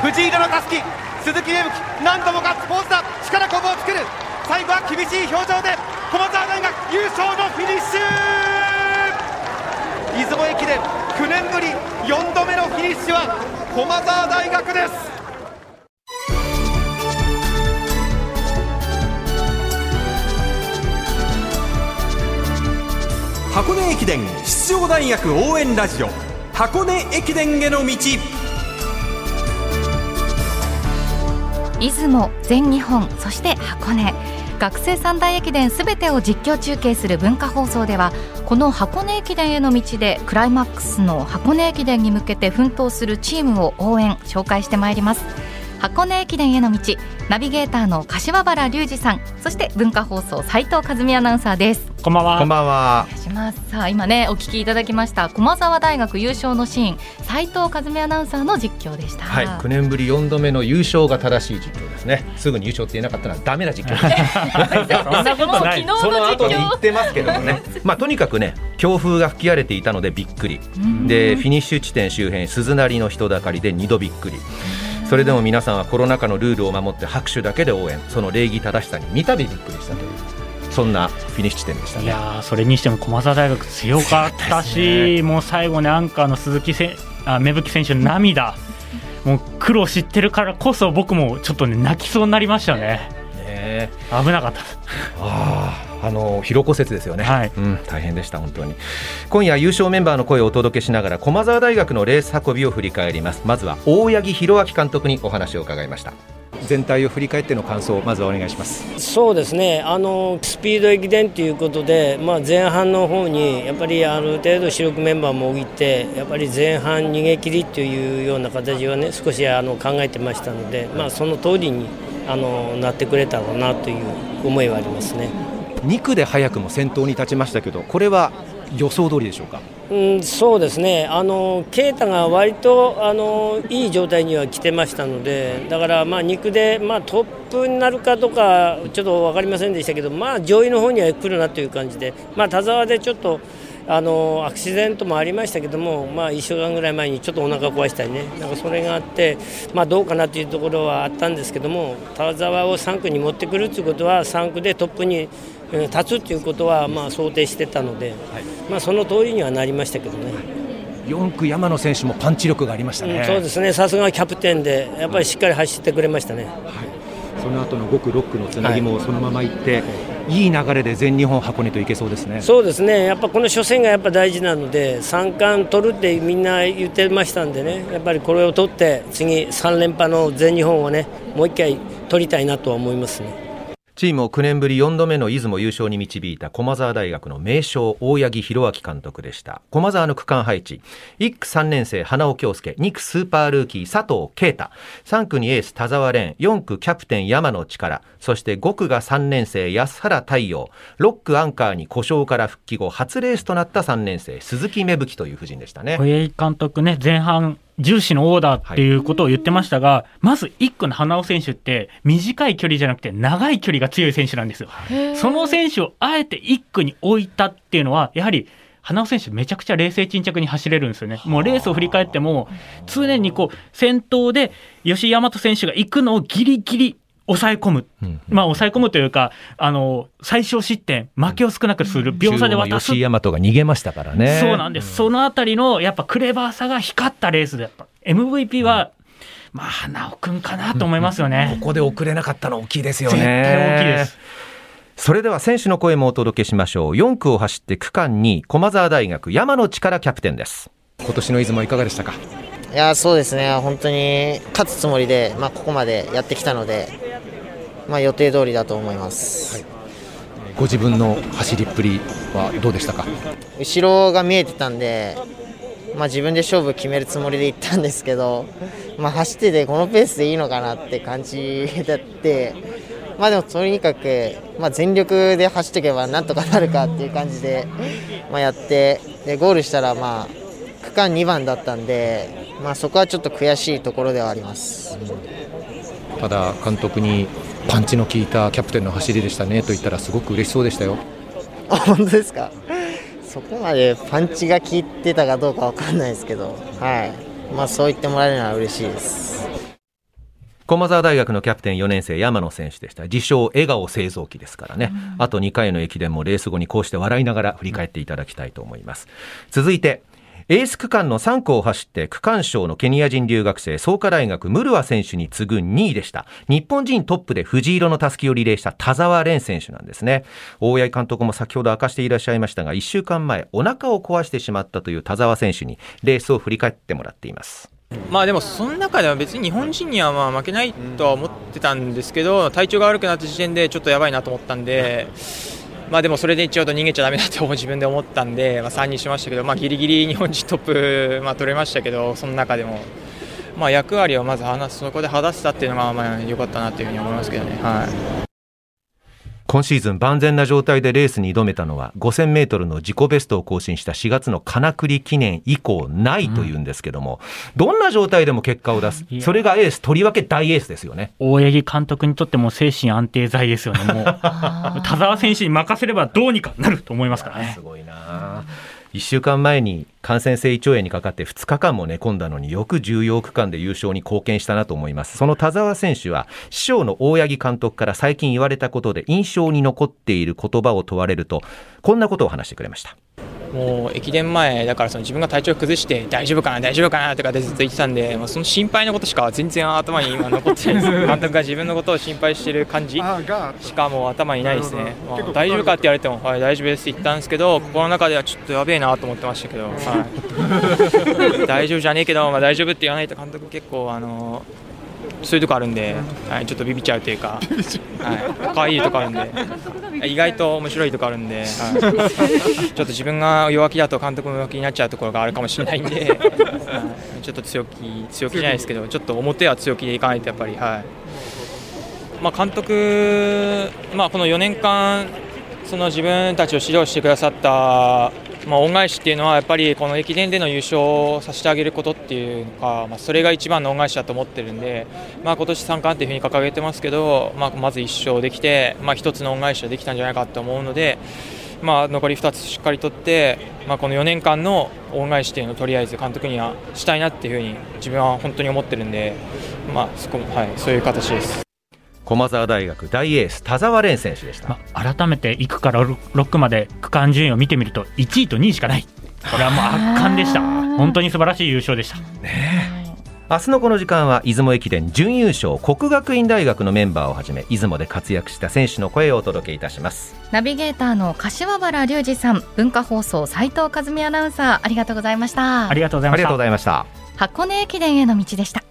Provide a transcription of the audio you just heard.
藤井色のたすき鈴木芽吹何度もガッツポーズだ。力こぶを作る。最後は厳しい表情で駒澤大学優勝のフィニッシュ!出雲駅伝9年ぶり4度目のフィニッシュは駒澤大学です。箱根駅伝出場大学応援ラジオ。箱根駅伝への道。出雲全日本そして箱根。学生三大駅伝すべてを実況中継する文化放送ではこの箱根駅伝への道でクライマックスの箱根駅伝に向けて奮闘するチームを応援紹介してまいります。箱根駅伝への道ナビゲーターの柏原隆二さんそして文化放送斉藤和美アナウンサーですこんばんは。こんばんはしますさあ今ねお聞きいただきました駒澤大学優勝のシーン斉藤和美アナウンサーの実況でしたはい、9年ぶり4度目の優勝が正しい実況ですね。すぐに優勝って言えなかったのはダメな実況。そんなことない。その昨日の実況後に言ってますけどもね。まあとにかくね、強風が吹き荒れていたのでびっくり。で、フィニッシュ地点周辺鈴なりの人だかりで2度びっくり。それでも皆さんはコロナ禍のルールを守って拍手だけで応援、その礼儀正しさに三度びっくりしたという。そんなフィニッシュ地点でしたね。いやーそれにしても駒澤大学強かったし、もう最後にアンカーの鈴木せあ芽吹選手の涙、もう苦労知ってるからこそ僕もちょっとね泣きそうになりましたね。ねえ危なかったあ、あの広骨折ですよね。はいうん、大変でした本当に。今夜優勝メンバーの声をお届けしながら駒澤大学のレース運びを振り返ります。まずは大八木弘明監督にお話を伺いました。全体を振り返っての感想をまずはお願いします。そうですねあのスピード駅伝ということで、まあ、前半の方にやっぱりある程度主力メンバーも置いてやっぱり前半逃げ切りというような形はね少しあの考えてましたので、まあ、その通りにあのなってくれたろうなという思いはありますね。2区で早くも先頭に立ちましたけど、これは予想通りでしょうか？うん、そうですね、あの啓太が割とあのいい状態には来てましたので、だからまあ2区で、まあ、トップになるかどうか、ちょっと分かりませんでしたけど、まあ、上位の方には来るなという感じで、まあ、田沢でちょっとあのアクシデントもありましたけども、まあ、1週間ぐらい前にちょっとお腹壊したりね、なんかそれがあって、まあ、どうかなというところはあったんですけども、田沢を3区に持ってくるということは、3区でトップに立つということはまあ想定してたので、まあ、その通りにはなりましたけどね。4区山野選手もパンチ力がありましたね。うんそうですね、さすがキャプテンで、やっぱりしっかり走ってくれましたね。その後の5区6区のつなぎもそのまま行って、い、い流れで全日本箱根といけそうですね。そうですね、やっぱこの初戦がやっぱ大事なので、3冠取るってみんな言ってましたんでね、やっぱりこれを取って、次、3連覇の全日本をね、もう一回取りたいなとは思いますね。チームを9年ぶり4度目の出雲優勝に導いた駒澤大学の名将大八木弘明監督でした。駒澤の区間配置。1区3年生花尾恭介。2区スーパールーキー佐藤啓太。3区にエース田澤廉。4区キャプテン山野力。そして5区が3年生安原太陽。6区アンカーに故障から復帰後初レースとなった3年生鈴木芽吹という布陣でしたね。小江監督ね、前半、重視のオーダーっていうことを言ってましたが、まず1区の花尾選手って、短い距離じゃなくて、長い距離が強い選手なんですよ。その選手をあえて1区に置いたっていうのは、やはり、花尾選手、めちゃくちゃ冷静沈着に走れるんですよね。もうレースを振り返っても、常にこう、先頭で吉井大和選手が行くのをギリギリ抑え込む。まあ、抑え込むというか、あの、最小失点、負けを少なくする、秒差で渡す。吉井大和が逃げましたからね。そうなんです。そのあたりの、やっぱクレバーさが光ったレースで、やっぱ MVP は、まあ、花尾くんかなと思いますよね。ここで遅れなかったの大きいですよね。絶対大きいです。それでは選手の声もお届けしましょう。4区を走って区間2位駒澤大学山野力キャプテンです。今年の出雲いかがでしたか？いやそうですね、本当に勝つつもりで、まあ、ここまでやってきたので、まあ、予定通りだと思います、ご自分の走りっぷりはどうでしたか？後ろが見えてたんで、まあ、自分で勝負決めるつもりで行ったんですけど、まあ、走っててこのペースでいいのかなって感じだって、まあ、でもとにかく、まあ、全力で走っていけばなんとかなるかっていう感じで、まあ、やってでゴールしたら、まあ、区間2番だったんで、まあ、そこはちょっと悔しいところではあります。ただ監督にパンチの効いたキャプテンの走りでしたねと言ったらすごく嬉しそうでしたよ。あ本当ですか？そこまでパンチが効いてたかどうかわかんないですけど、はい。まあ、そう言ってもらえるのは嬉しいです。駒澤大学のキャプテン4年生山野選手でした。自称笑顔製造機ですからね、あと2回の駅伝もレース後にこうして笑いながら振り返っていただきたいと思います。続いてエース区間の3区を走って区間賞のケニア人留学生創価大学ムルワ選手に次ぐ2位でした。日本人トップで藤色のたすきをリレーした田澤蓮選手なんですね。大八木監督も先ほど明かしていらっしゃいましたが1週間前お腹を壊してしまったという田澤選手にレースを振り返ってもらっています。まあでもその中では別に日本人にはまあ負けないとは思ってたんですけど体調が悪くなった時点でちょっとやばいなと思ったんでまあでもそれで一応と逃げちゃだめだと自分で思ったんで、まあ、3にしましたけど、まあ、ギリギリ日本人トップ、まあ、取れましたけどその中でも、まあ、役割をまず話すそこで果たせたっていうのがまあ良かったなというふうに思いますけどね。はい今シーズン万全な状態でレースに挑めたのは5000メートルの自己ベストを更新した4月の金栗記念以降ないというんですけども、うん、どんな状態でも結果を出す。それがエース、とりわけ大エースですよね。大八木監督にとっても精神安定剤ですよね。もう、田澤選手に任せればどうにかなると思いますからね。すごいな。1週間前に感染性胃腸炎にかかって2日間も寝込んだのによく重要区間で優勝に貢献したなと思います。その田澤選手は師匠の大八木監督から最近言われたことで印象に残っている言葉を問われるとこんなことを話してくれました。もう駅伝前だからその自分が体調崩して大丈夫かな大丈夫かなとかでずっと言ってたんでもうその心配なことしか全然頭に今残ってないです。監督が自分のことを心配してる感じ。しかもう頭にないですね、まあ、大丈夫かって言われても、はい、大丈夫ですって言ったんですけど心の中ではちょっとやべえなと思ってましたけど、はい、大丈夫じゃねえけど、まあ、大丈夫って言わないと監督結構あのそういうとこあるんで、はい、ちょっとビビっちゃうというか、はい、可愛いとこあるんで、意外と面白いとこあるんで、はい、ちょっと自分が弱気だと監督も弱気になっちゃうところがあるかもしれないんで、はい、ちょっと強気強気じゃないですけど、ちょっと表は強気でいかないとやっぱり、はい。まあ、監督、まあ、この4年間その自分たちを指導してくださったまあ、恩返しっていうのはやっぱりこの駅伝での優勝をさせてあげることっていうか、まあ、それが一番の恩返しだと思ってるんで、まあ、今年3冠っていうふうに掲げてますけど、まあ、まず1勝できて、まあ、1つの恩返しはできたんじゃないかと思うので、まあ、残り2つしっかり取って、まあ、この4年間の恩返しっていうのをとりあえず監督にはしたいなっていうふうに自分は本当に思ってるんで、まあそこはい、そういう形です。駒澤大学大エース田澤廉選手でした、まあ、改めて1区から6区まで区間順位を見てみると1位と2位しかない。これはもう圧巻でした。本当に素晴らしい優勝でした。ね明日のこの時間は出雲駅伝準優勝国学院大学のメンバーをはじめ出雲で活躍した選手の声をお届けいたします。ナビゲーターの柏原隆二さん文化放送斉藤和美アナウンサーありがとうございました。ありがとうございました。箱根駅伝への道でした